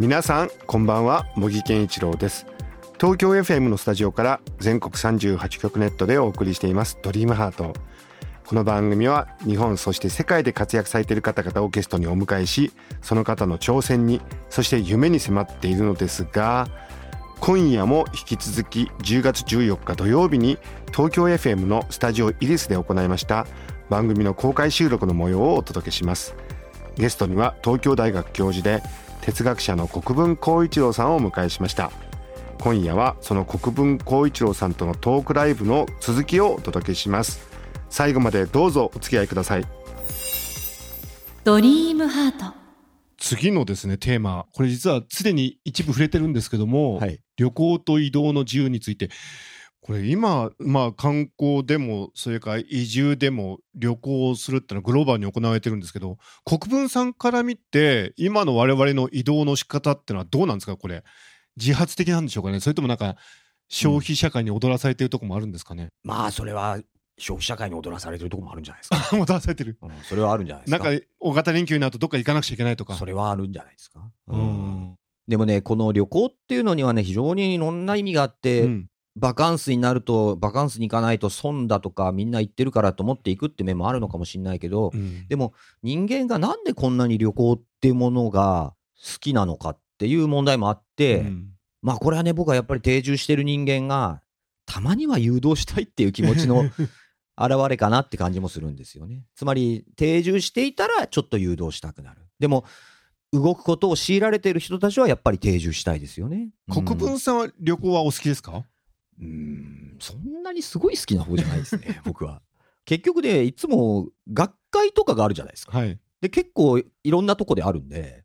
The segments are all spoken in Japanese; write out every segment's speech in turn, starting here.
皆さんこんばんは。茂木健一郎です。東京 FM のスタジオから全国38局ネットでお送りしています。ドリームハート。この番組は日本そして世界で活躍されている方々をゲストにお迎えしその方の挑戦にそして夢に迫っているのですが今夜も引き続き10月14日土曜日に東京 FM のスタジオイリスで行いました番組の公開収録の模様をお届けします。ゲストには東京大学教授で哲学者の国分光一郎さんをお迎えしました。今夜はその国分光一郎さんとのトークライブの続きをお届けします。最後までどうぞお付き合いください。ドリームハート。次のですねテーマこれ実はすでに一部触れてるんですけども、はい旅行と移動の自由についてこれ今まあ観光でもそれから移住でも旅行をするってのはグローバルに行われてるんですけど国分さんから見て今の我々の移動の仕方ってのはどうなんですか？これ自発的なんでしょうかね？それともなんか消費社会に踊らされてるとこもあるんですかね、まあそれは消費社会に踊らされてるところもあるんじゃないですか。踊らされてる。うん、それはあるんじゃないですか。なんか大型連休になるとどっか行かなくちゃいけないとか。それはあるんじゃないですか。う、ん。でもね、この旅行っていうのにはね、非常にいろんな意味があって、うんバカンスになると、バカンスに行かないと損だとか、みんな行ってるからと思っていくって面もあるのかもしれないけど、うんでも人間がなんでこんなに旅行っていうものが好きなのかっていう問題もあって、うんまあこれはね、僕はやっぱり定住してる人間が、たまには誘導したいっていう気持ちの 現れかなって感じもするんですよね。つまり定住していたらちょっと誘導したくなる。でも動くことを強いられている人たちはやっぱり定住したいですよね。国分さんは旅行はお好きですか、うん、うんそんなにすごい好きな方じゃないですね、僕は。結局ね、いつも学会とかがあるじゃないですか。はいで、結構いろんなとこであるんで、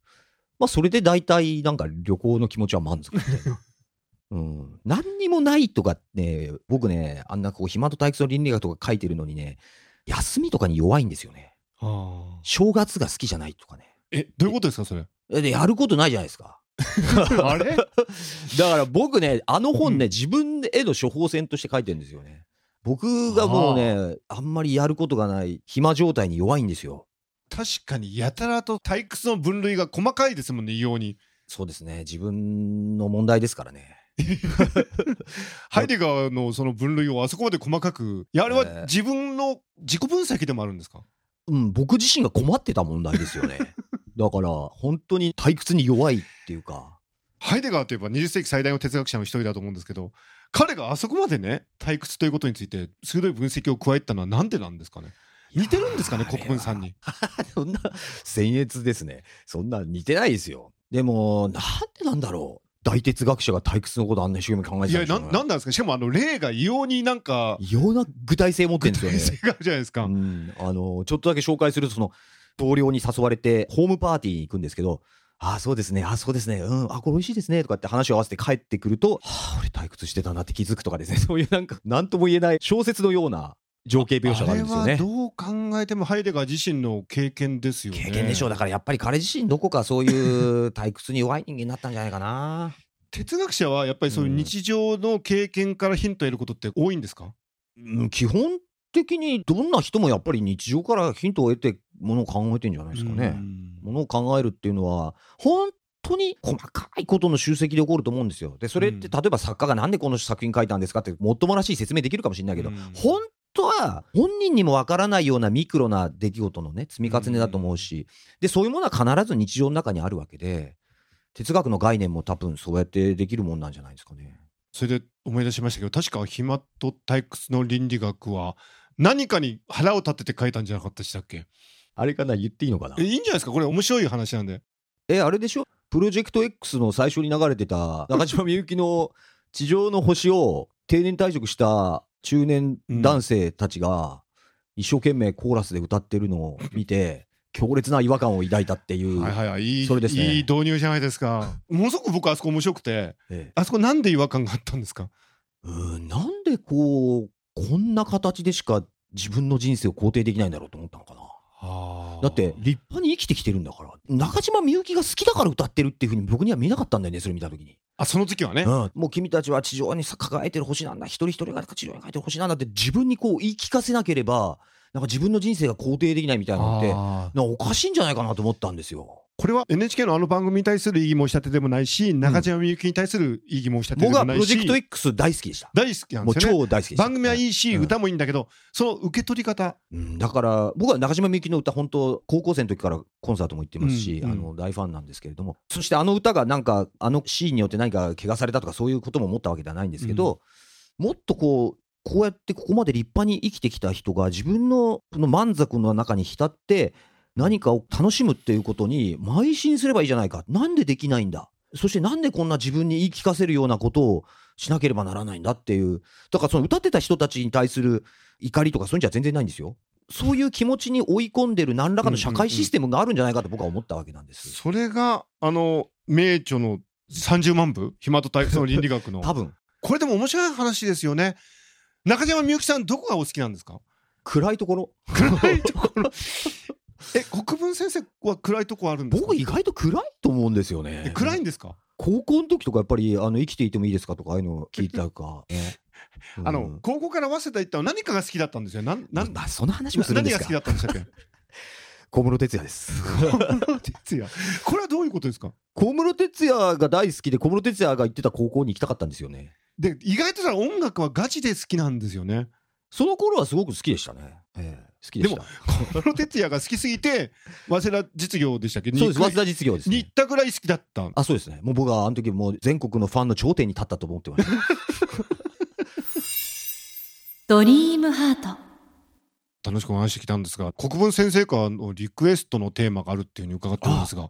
まあそれで大体なんか旅行の気持ちは満足みたいな。うん、何にもないとかね、僕ね、あんなこう暇と退屈の倫理学とか書いてるのにね、休みとかに弱いんですよね。ああ正月が好きじゃないとかね。えどういうことですかそれ？えで、やることないじゃないですか。あれ？だから僕ね、あの本ね、自分への処方箋として書いてるんですよね。僕がもうね、あんまりやることがない暇状態に弱いんですよ。確かにやたらと退屈の分類が細かいですもんね異様にそうですね。自分の問題ですからね。ハイデガーのその分類をあそこまで細かくいやあれえーは自分の自己分析でもあるんですか？うん、僕自身が困ってた問題ですよね。だから、本当に退屈に弱いっていうか。ハイデガーといえば20世紀最大の哲学者の一人だと思うんですけど彼があそこまでね退屈ということについて鋭い分析を加えたのはなんでなんですかね似てるんですかね国分さんに そんな、僭越ですね。そんな似てないですよ。でも、なんでなんだろう。大哲学者が退屈のことあんな一生懸命考えいてたんでしょうね。やななんなんですか？しかもあの例が異様になんか異様な具体性持ってるんですよね。具体性があるじゃないですか、うん、あのちょっとだけ紹介するとその同僚に誘われてホームパーティーに行くんですけど「ああそうですねあそうですねうんあこれ美味しいですね」とかって話を合わせて帰ってくると「はあ俺退屈してたな」って気づくとかですね。そういうなんか何とも言えない小説のような情景描写があるんですよねあれは。どう考えてもハイデガー自身の経験ですよね経験でしょうだからやっぱり彼自身どこかそういう退屈に弱い人間になったんじゃないかな。哲学者はやっぱりそういう日常の経験からヒントを得ることって多いんですか、うん基本的にどんな人もやっぱり日常からヒントを得てものを考えてんじゃないですかね。うんものを考えるっていうのは本当に細かいことの集積で起こると思うんですよ。でそれってうん例えば作家がなんでこの作品書いたんですかってもっともらしい説明できるかもしれないけど、うん本当は本人にもわからないようなミクロな出来事のね積み重ねだと思うし、でそういうものは必ず日常の中にあるわけで哲学の概念も多分そうやってできるもんなんじゃないですかね。それで思い出しましたけど確か暇と退屈の倫理学は何かに腹を立てて書いたんじゃなかったでしたっけ？あれかな言っていいのかな？えいいんじゃないですか？これ面白い話なんで。え、あれでしょ？プロジェクト X の最初に流れてた中島みゆきの地上の星を定年退職した中年男性たちが一生懸命コーラスで歌ってるのを見て、強烈な違和感を抱いたっていう、はいはいはい。いいそれですね。いい導入じゃないですか。ものすごく僕あそこ面白くてええ。あそこなんで違和感があったんですか？うーんなんでこうこんな形でしか自分の人生を肯定できないんだろうと思ったのかな。だって立派に生きてきてるんだから中島みゆきが好きだから歌ってるっていうふうに僕には見えなかったんだよねそれ見た時に、あその時はね。うん、もう君たちは地上にさ輝いてる星なんだ。一人一人が地上に輝いてる星なんだって自分にこう言い聞かせなければなんか自分の人生が肯定できないみたいなのってなんかおかしいんじゃないかなと思ったんですよ。これは NHK のあの番組に対する異議申し立てでもないし中島みゆきに対する異議申し立てで僕はプもないし。ロジェクト X 大好きでした。大好きなんもうですよね。超大好き。番組はいいし、うん。歌もいいんだけどその受け取り方。うん、だから僕は中島みゆきの歌本当高校生の時からコンサートも行ってますし、うんうん。あの大ファンなんですけれども。そしてあの歌がなんかあのシーンによって何か怪我されたとかそういうことも思ったわけではないんですけど、もっとこうこうやってここまで立派に生きてきた人が自分のその満足の中に浸って何かを楽しむっていうことに邁進すればいいじゃないか。なんでできないんだ。そしてなんでこんな自分に言い聞かせるようなことをしなければならないんだっていう。だからその歌ってた人たちに対する怒りとかそういうんじゃ全然ないんですよ。そういう気持ちに追い込んでる何らかの社会システムがあるんじゃないかと僕は思ったわけなんです。それがあの名著の30万部？暇と体育の倫理学の。多分。これでも面白い話ですよね中島みゆきさんどこがお好きなんですか？暗いところ。暗いところ。え国分先生は暗いとこあるんですか？僕意外と暗いと思うんですよね。え。暗いんですか？高校の時とかやっぱりあの生きていてもいいですかとかああいうの聞いたか。ねあのうん高校から早稲田行ったの何かが好きだったんですよ。なんなんまあその話もするんですか？何が好きだったんでしたっけ？小室哲哉です。哲也これはどういうことですか？小室哲哉が大好きで小室哲哉が行ってた高校に行きたかったんですよね。で意外とさ音楽はガチで好きなんですよねその頃はすごく好きでしたね。ええ好きでした。小室哲也が好きすぎて早稲田実業でしたっけ？そうです。早稲に田実業です、ねに行。ったぐらい好きだったあ、そうですね。もう僕はあの時もう全国のファンの頂点に立ったと思ってました。ドリームハート楽しくお話してきたんですが国分先生からのリクエストのテーマがあるっていうふうに伺ってるんですが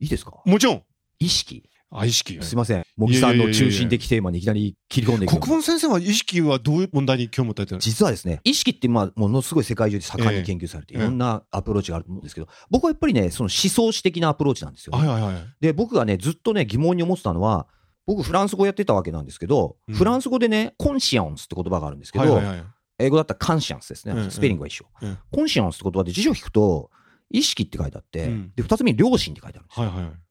いいですか？もちろん意識？あ意識すいません。茂木さんの中心的テーマにいきなり切り込んでいくの国分先生は意識はどういう問題に興味を持たれてる実はですね、意識ってまあものすごい世界中で盛んに研究されて、ええ。いろんなアプローチがあると思うんですけど、僕はやっぱりね、その思想史的なアプローチなんですよはいはいはい。で、僕がね、ずっとね、疑問に思ってたのは、僕フランス語やってたわけなんですけど、うん。フランス語でね、コンシアンスって言葉があるんですけど、はいはいはい。英語だったらカンシャンスですね。うんうん。スペリングは一緒。うん。コンシアンスって言葉で辞書を引くと、意識って書いてあって、うん。で、二つ目に良心って書いてあるんですよ。はいはいはい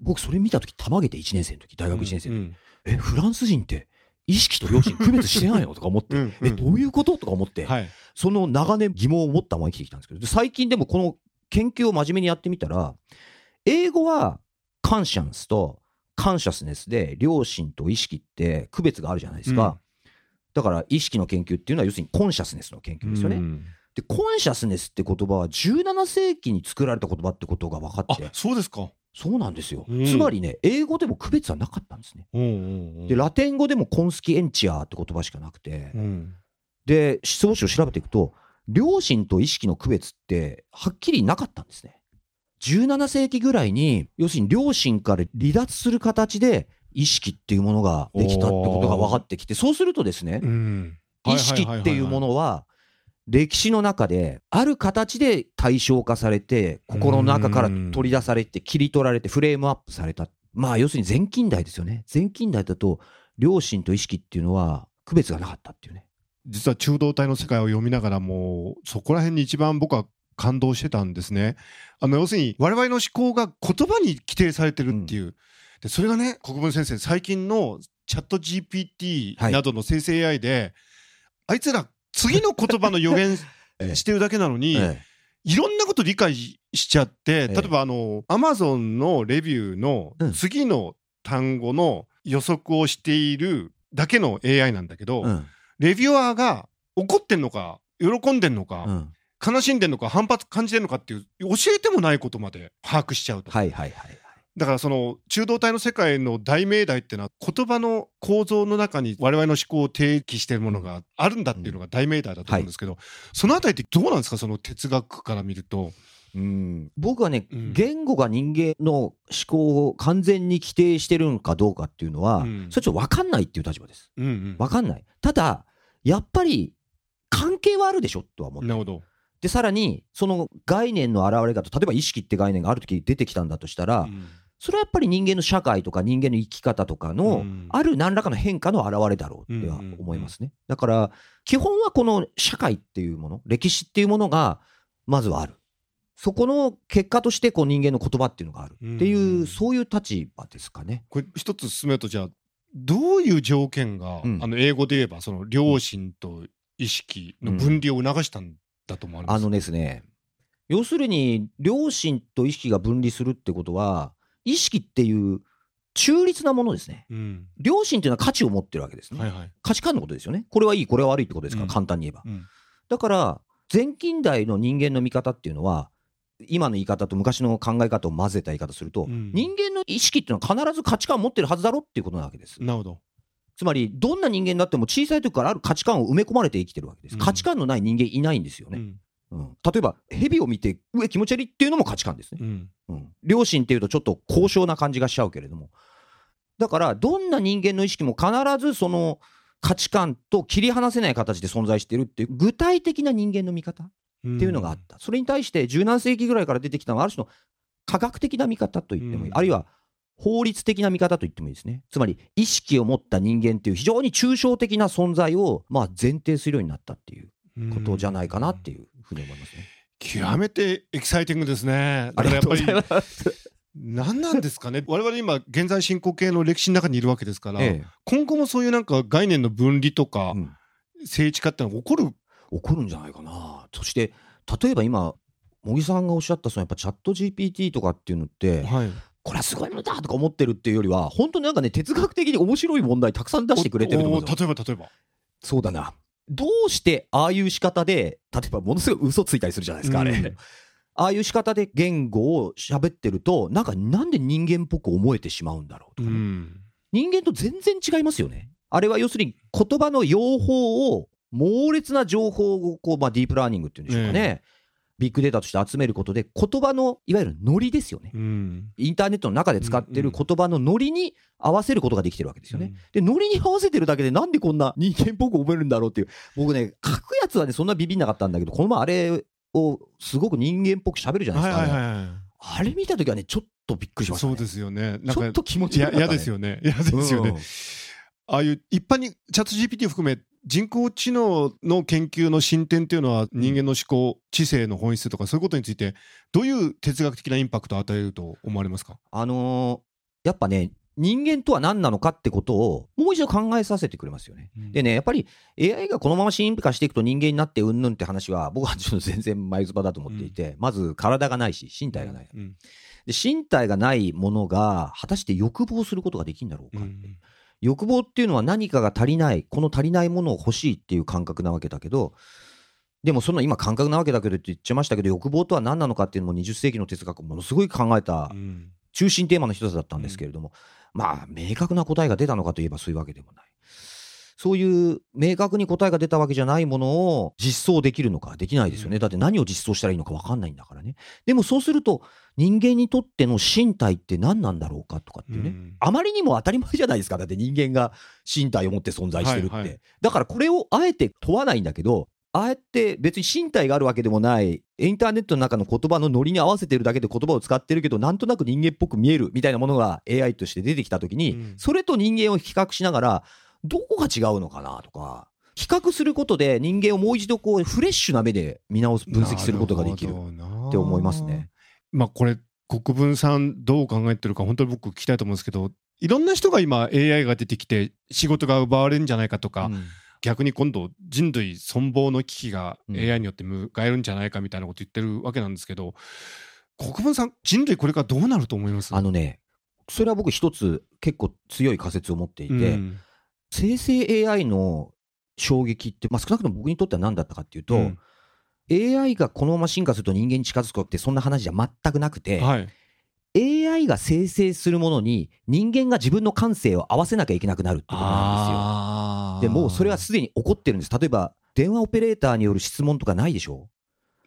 僕それ見たとき、たまげて1年生の時、大学1年生の時、うんえ、フランス人って意識と良心区別してないのとか思って、うんえ、どういうこととか思って、はい。その長年疑問を持ったまま生きてきたんですけど、で最近でもこの研究を真面目にやってみたら、英語はカンシャンスとカンシャスネスで良心と意識って区別があるじゃないですか。だから意識の研究っていうのは要するにコンシャスネスの研究ですよね。うんで、コンシャスネスって言葉は17世紀に作られた言葉ってことが分かあって、そうですかそうなんですよ。うん。つまりね、英語でも区別はなかったんですね。うんうんうん。で、ラテン語でもコンスキエンチアーって言葉しかなくて、うん。で、失語詞を調べていくと、良心と意識の区別ってはっきりなかったんですね。17世紀ぐらいに、要するに良心から離脱する形で意識っていうものができたってことが分かってきて、そうするとですねう、ん。意識っていうものは、歴史の中で、ある形で対象化されて、心の中から取り出されて、切り取られて、フレームアップされた。まあ、要するに前近代ですよね。前近代だと、良心と意識っていうのは、区別がなかったっていうね。実は中道体の世界を読みながらもそこら辺に一番僕は感動してたんですね。あの要するに我々の思考が言葉に規定されてるっていう、でそれがね国分先生最近のチャット GPT はいなどの生成 AI で、あいつら次の言葉の予言 ええ。してるだけなのに、えいろんなこと理解しちゃって、ええ。例えばあのアマゾンのレビューのうん。次の単語の予測をしているだけの AI なんだけど、えうん。レビュアーが怒ってんのか喜んでんのか、うん。悲しんでんのか反発感じてんのかっていう教えてもないことまで把握しちゃうと、はいはいはいはい。だからその中道体の世界の大命題っていうのは言葉の構造の中に我々の思考を提起しているものがあるんだっていうのが大命題だと思うんですけど、そのあたりってどうなんですか？その哲学から見ると。うん僕はね、うん言語が人間の思考を完全に規定してるのかどうかっていうのは、うんそれちょっと分かんないっていう立場です。うんうん分かんない。ただ、やっぱり関係はあるでしょとは思ってなるほど。で、さらに、その概念の現れ方、例えば意識って概念がある時出てきたんだとしたら、うんそれはやっぱり人間の社会とか人間の生き方とかのうんある何らかの変化の表れだろうっては思いますね。だから基本はこの社会っていうもの歴史っていうものがまずはある。そこの結果としてこう人間の言葉っていうのがあるっていう、うんそういう立場ですかね。これ一つ進めるとじゃあどういう条件が、うんあの英語で言えばその良心と意識の分離を促したんだと思われます、あのですね要するに良心と意識が分離するってことは意識っていう中立なものですね。うん良心っていうのは価値を持ってるわけですね。はいはい、価値観のことですよね。これはいい、これは悪いってことですか？ら、うん簡単に言えば。うんだから、前近代の人間の見方っていうのは、今の言い方と昔の考え方を混ぜた言い方すると、うん人間の意識っていうのは必ず価値観を持ってるはずだろっていうことなわけです。なるほどつまり、どんな人間だっても小さい時からある価値観を埋め込まれて生きてるわけです。うん価値観のない人間いないんですよね。うん。うん例えば、蛇を見て、うえ、気持ち悪いっていうのも価値観ですね。うん。うん、良心っていうとちょっと高尚な感じがしちゃうけれども。だからどんな人間の意識も必ずその価値観と切り離せない形で存在しているっていう具体的な人間の見方っていうのがあった、それに対して17世紀ぐらいから出てきたのはある種の科学的な見方と言ってもいい、うん。あるいは法律的な見方と言ってもいいですね。つまり意識を持った人間っていう非常に抽象的な存在をまあ前提するようになったっていうことじゃないかなっていうふうに思いますね。極めてエキサイティングですねだからやっぱり。何なんですかね我々今現在進行形の歴史の中にいるわけですから、え今後もそういうなんか概念の分離とかえうん聖地化ってのが起こる？起こるんじゃないかな。そして、例えば今、茂木さんがおっしゃった、そのやっぱチャット GPT とかっていうのって、はいこれはすごいものだとか思ってるっていうよりは、本当になんかね、哲学的に面白い問題たくさん出してくれてると思うんですよ例えば例えばそうだな。どうしてああいう仕方で、例えばものすごい嘘ついたりするじゃないですか、あれ。うん。ああいう仕方で言語を喋ってると、なんかなんで人間っぽく思えてしまうんだろうとうかね、ん。人間と全然違いますよね。あれは要するに言葉の用法を猛烈な情報をこう、まあ、ディープラーニングっていうんでしょうかね、ビッグデータとして集めることで言葉のいわゆるノリですよね。うんインターネットの中で使ってる言葉のノリに合わせることができてるわけですよね。うんで、ノリに合わせてるだけでなんでこんな人間っぽく覚えるんだろうっていう。僕ね、書くやつはね、そんなビビんなかったんだけど、この前あれをすごく人間っぽく喋るじゃないですか、はいねはいはいはいあれ見たときはね、ちょっとびっくりしました、ね。そうですよねちょっと気持ちいや悪かった、ね。嫌ですよね嫌ですよね、うんああいう一般にチャット GPT を含め人工知能の研究の進展っていうのは人間の思考、知性の本質とかそういうことについてどういう哲学的なインパクトを与えると思われますか？あのーやっぱね、人間とは何なのかってことをもう一度考えさせてくれますよね。でね、やっぱり AI がこのまま進化していくと人間になってうんぬんって話は、僕はちょっと全然前ズバだと思っていて、まず体がないし、身体がない。うんで身体がないものが、果たして欲望することができるんだろうか。うん欲望っていうのは何かが足りない、この足りないものを欲しいっていう感覚なわけだけど、でもその今感覚なわけだけどって言っちゃいましたけど、欲望とは何なのかっていうのも20世紀の哲学ものすごい考えたうん中心テーマの一つだったんですけれども、まあ、明確な答えが出たのかといえばそういうわけでもない。そういう明確に答えが出たわけじゃないものを実装できるのかできないですよね。うんだって何を実装したらいいのか分かんないんだからね。でもそうすると人間にとっての身体って何なんだろうかとかっていうね。うんあまりにも当たり前じゃないですか。だって人間が身体を持って存在してるって。はいはいだからこれをあえて問わないんだけど、あえて別に身体があるわけでもない、インターネットの中の言葉のノリに合わせてるだけで言葉を使ってるけど、なんとなく人間っぽく見えるみたいなものが AI として出てきたときに、うんそれと人間を比較しながら、どこが違うのかなとか、比較することで人間をもう一度こうフレッシュな目で見直す、分析することができるって思いますね。まあこれ国分さんどう考えてるか本当に僕聞きたいと思うんですけどいろんな人が今 AI が出てきて仕事が奪われるんじゃないかとか、うん。逆に今度人類存亡の危機がうん。AI によって迎えるんじゃないかみたいなこと言ってるわけなんですけど国分さん人類これからどうなると思います？あのね、それは僕一つ結構強い仮説を持っていて、うん生成 AI の衝撃って、まあ、少なくとも僕にとっては何だったかっていうと、うん AI がこのまま進化すると人間に近づくってそんな話じゃ全くなくて、はい AI が生成するものに人間が自分の感性を合わせなきゃいけなくなるってことなんですよ。でもうそれはすでに起こってるんです。例えば電話オペレーターによる質問とかないでしょ？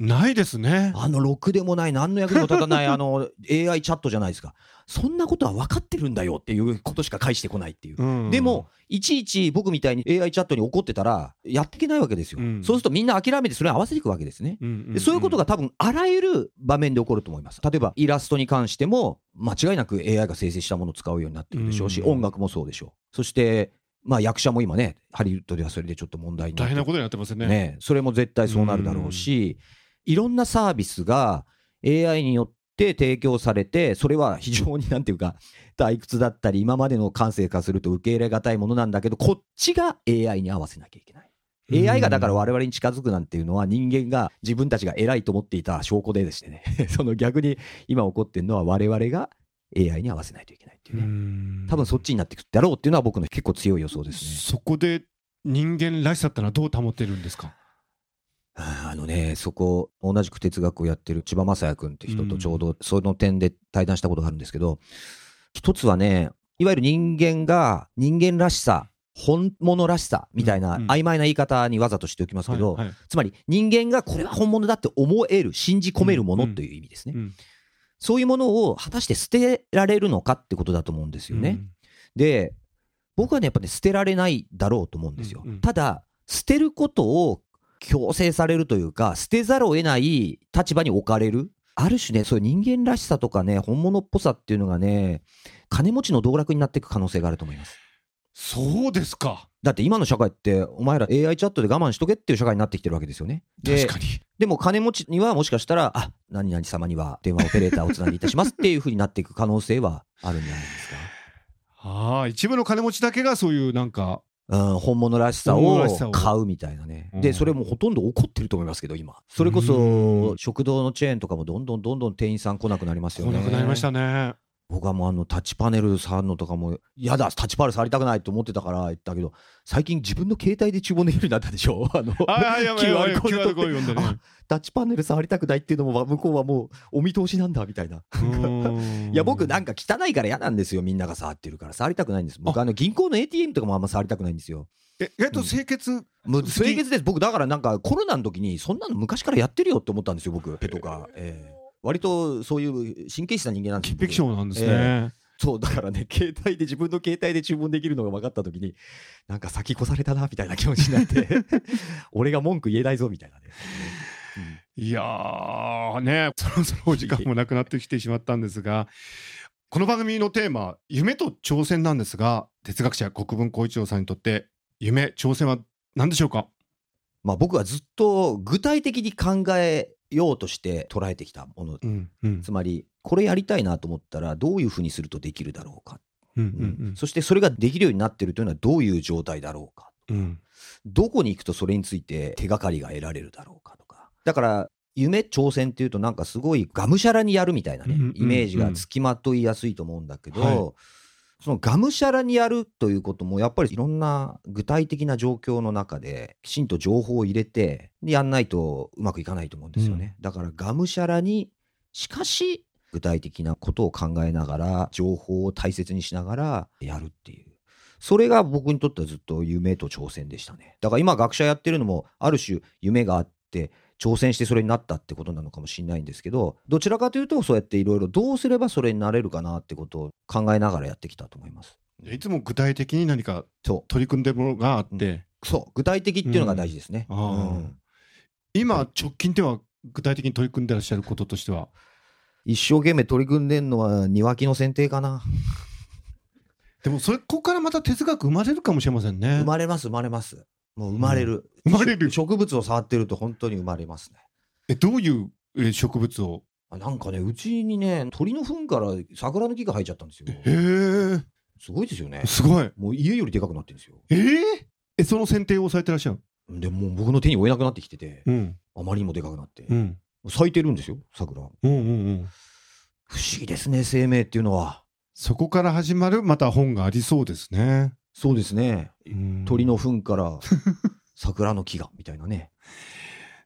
ないですね。あの、ろくでもない、何の役にも立たない、あの、AI チャットじゃないですか。そんなことは分かってるんだよっていうことしか返してこないっていう。うんでも、いちいち僕みたいに AI チャットに怒ってたら、やっていけないわけですよ。うんそうするとみんな諦めてそれに合わせていくわけですね。うんうんうんでそういうことが多分あらゆる場面で起こると思います。例えばイラストに関しても間違いなく AI が生成したものを使うようになってるでしょうし、うん音楽もそうでしょう。そして、まあ役者も今ね、ハリウッドではそれでちょっと問題になって大変なことになってますね。ね、それも絶対そうなるだろうし、いろんなサービスが AI によって提供されて、それは非常になんていうか、退屈だったり、今までの感性化すると受け入れがたいものなんだけど、こっちが AI に合わせなきゃいけない。うん AI がだから我々に近づくなんていうのは人間が自分たちが偉いと思っていた証拠ででしてね、その逆に今起こってるのは我々が AI に合わせないといけないっていううね。ん多分そっちになっていくだろうっていうのは僕の結構強い予想ですね。そこで人間らしさってのはどう保ってるんですか？ああのね、そこ、同じく哲学をやってる千葉雅也君って人とちょうどその点で対談したことがあるんですけど、一つはね、いわゆる人間が人間らしさ、本物らしさみたいなうんうん。曖昧な言い方にわざとしておきますけど、はいはい。つまり人間がこれは本物だって思える、信じ込めるものという意味ですね。うん。そういうものを果たして捨てられるのかってことだと思うんですよね。で、僕はね、やっぱね、捨てられないだろうと思うんですよ。うんうん。ただ、捨てることを強制されるというか、捨てざるを得ない立場に置かれる。ある種ね、そういう人間らしさとかね、本物っぽさっていうのがね、金持ちの道楽になっていく可能性があると思います。そうですか。だって今の社会って、お前ら AI チャットで我慢しとけっていう社会になってきてるわけですよね。で確かに。でも金持ちにはもしかしたら、あ、何々様には電話オペレーターをつなぎいたしますっていうふうになっていく可能性はあるんじゃないですか。ああ、一部の金持ちだけがそういうなんか、うん、本物らしさを買うみたいなね。うんで、それもほとんど起こってると思いますけど、今。それこうそん、食堂のチェーンとかもどんどんどんどん店員さん来なくなりますよ来ね。なくなりましたね。僕はもうあの、タッチパネル触るのとかも、やだ、タッチパネル触りたくないと思ってたから言ったけど、最近自分の携帯で注文できるようになったでしょ？あの、QR コー タッチパネル触りたくないっていうのも、向こうはもう、お見通しなんだ、みたいな。いや、僕なんか、か汚いから嫌なんですよ。みんなが触ってるから。触りたくないんです。僕あの、銀行の ATM とかもあんま触りたくないんですよ。え、えっと、清潔、もう清潔です。僕、だからなんかコロナの時に、そんなの昔からやってるよって思ったんですよ、僕、ペとか。ええ割とそういう神経質な人間なんです潔癖症なんですね。そう、だからね、携帯で、自分の携帯で注文できるのが分かった時に、なんか先越されたな、みたいな気持ちになって、俺が文句言えないぞ、みたいなね。いやーね、そろそろお時間もなくなってきてしまったんですが、この番組のテーマ、夢と挑戦なんですが、哲学者国分光一郎さんにとって、夢、挑戦は何でしょうか？まあ僕はずっと具体的に考えようとして捉えてきたもの。うん、うん、つまり、これやりたいなと思ったら、どういうふうにするとできるだろうか。うん、ううんんそしてそれができるようになってるというのはどういう状態だろうか。うん、うん。どこに行くとそれについて手がかりが得られるだろうかとか。だから、夢挑戦っていうとなんかすごいがむしゃらにやるみたいなね、うんうんイメージがつきまといやすいと思うんだけど、はいそのがむしゃらにやるということもやっぱりいろんな具体的な状況の中できちんと情報を入れてでやんないとうまくいかないと思うんですよね。だからがむしゃらにしかし具体的なことを考えながら情報を大切にしながらやるっていう。それが僕にとってはずっと夢と挑戦でしたね。だから今学者やってるのもある種夢があって挑戦してそれになったってことなのかもしれないんですけど、どちらかというとそうやっていろいろどうすればそれになれるかなってことを考えながらやってきたと思います。いつも具体的に何かそ取り組んでるものがあって、う。そう。具体的っていうのが大事ですね。うんうん今、直近では具体的に取り組んでらっしゃることとしては、一生懸命取り組んでんのは庭木の剪定かな。でもそれここからまた哲学生まれるかもしれませんね。生まれます、生まれます。もう生まれる。生まれるし植物を触ってると本当に生まれますね。えどういうえ植物を？あなんかね、うちにね、鳥の糞から桜の木が生えちゃったんですよ。へえすごいですよね。すごい。もう家よりでかくなってるんですよ。えー、えその剪定をされてらっしゃる？でもう僕の手に負えなくなってきてて、うんあまりにもでかくなって。うん咲いてるんですよ、桜。うんうんうん。不思議ですね、生命っていうのは。そこから始まるまた本がありそうですね。そうですね。うん鳥の糞から 桜の木が、みたいなね。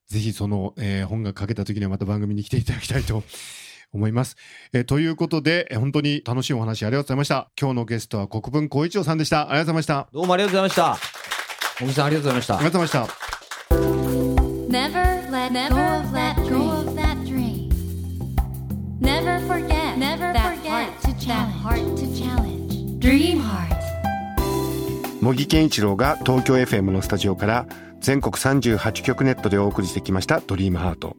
ぜひその、えー本が書けた時にはまた番組に来ていただきたいと 思います。えーということで、えー本当に楽しいお話ありがとうございました。今日のゲストは国分光一郎さんでした。ありがとうございました。あどうもありがとうございました。小木さんありがとうございましたり。がとうございました。Never let let go of that dream. Never forget, never forget that heart to challenge. Dream heart. 茂木健一郎が東京 FM のスタジオから全国38局ネットでお送りしてきました「ドリームハート。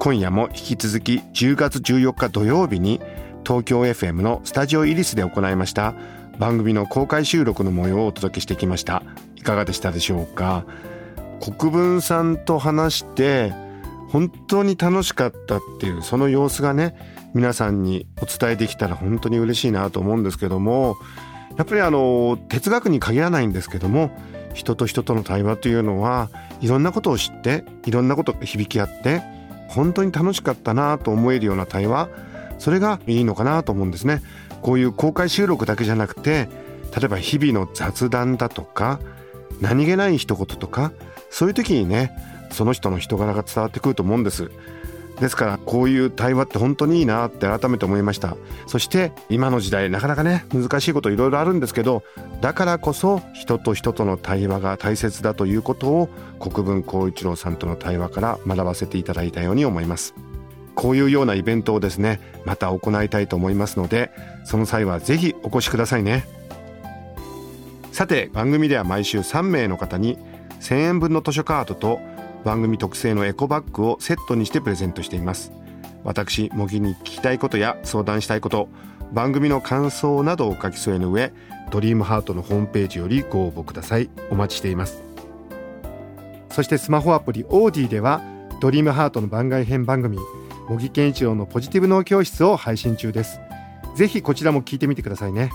今夜も引き続き10月14日土曜日に東京 FM のスタジオイリスで行いました番組の公開収録の模様をお届けしてきました。いかがでしたでしょうか？国分さんと話して本当に楽しかったっていうその様子がね皆さんにお伝えできたら本当に嬉しいなと思うんですけどもやっぱりあの哲学に限らないんですけども人と人との対話というのはいろんなことを知っていろんなことが響き合って本当に楽しかったなと思えるような対話それがいいのかなと思うんですね。こういう公開収録だけじゃなくて例えば日々の雑談だとか何気ない一言とかそういう時にねその人の人柄が伝わってくると思うんです。ですからこういう対話って本当にいいなって改めて思いました。そして今の時代なかなかね難しいこといろいろあるんですけどだからこそ人と人との対話が大切だということを国分光一郎さんとの対話から学ばせていただいたように思います。こういうようなイベントをですねまた行いたいと思いますのでその際はぜひお越しくださいね。さて番組では毎週3名の方に1000円分の図書カードと番組特製のエコバッグをセットにしてプレゼントしています。私模擬に聞きたいことや相談したいこと番組の感想などを書き添えの上ドリームハートのホームページよりご応募ください。お待ちしています。そしてスマホアプリオーディではドリームハートの番外編番組模擬健一郎のポジティブ脳教室を配信中です。ぜひこちらも聞いてみてくださいね。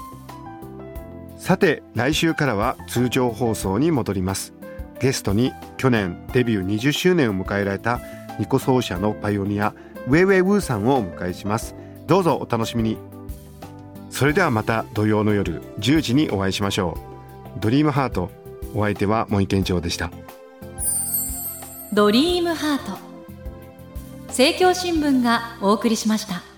さて来週からは通常放送に戻ります。ゲストに去年デビュー20周年を迎えられたニコ奏者のパイオニアウェイウェイウーさんをお迎えします。どうぞお楽しみに。それではまた土曜の夜10時にお会いしましょう。ドリームハートお相手は森健長でした。ドリームハート。政教新聞がお送りしました。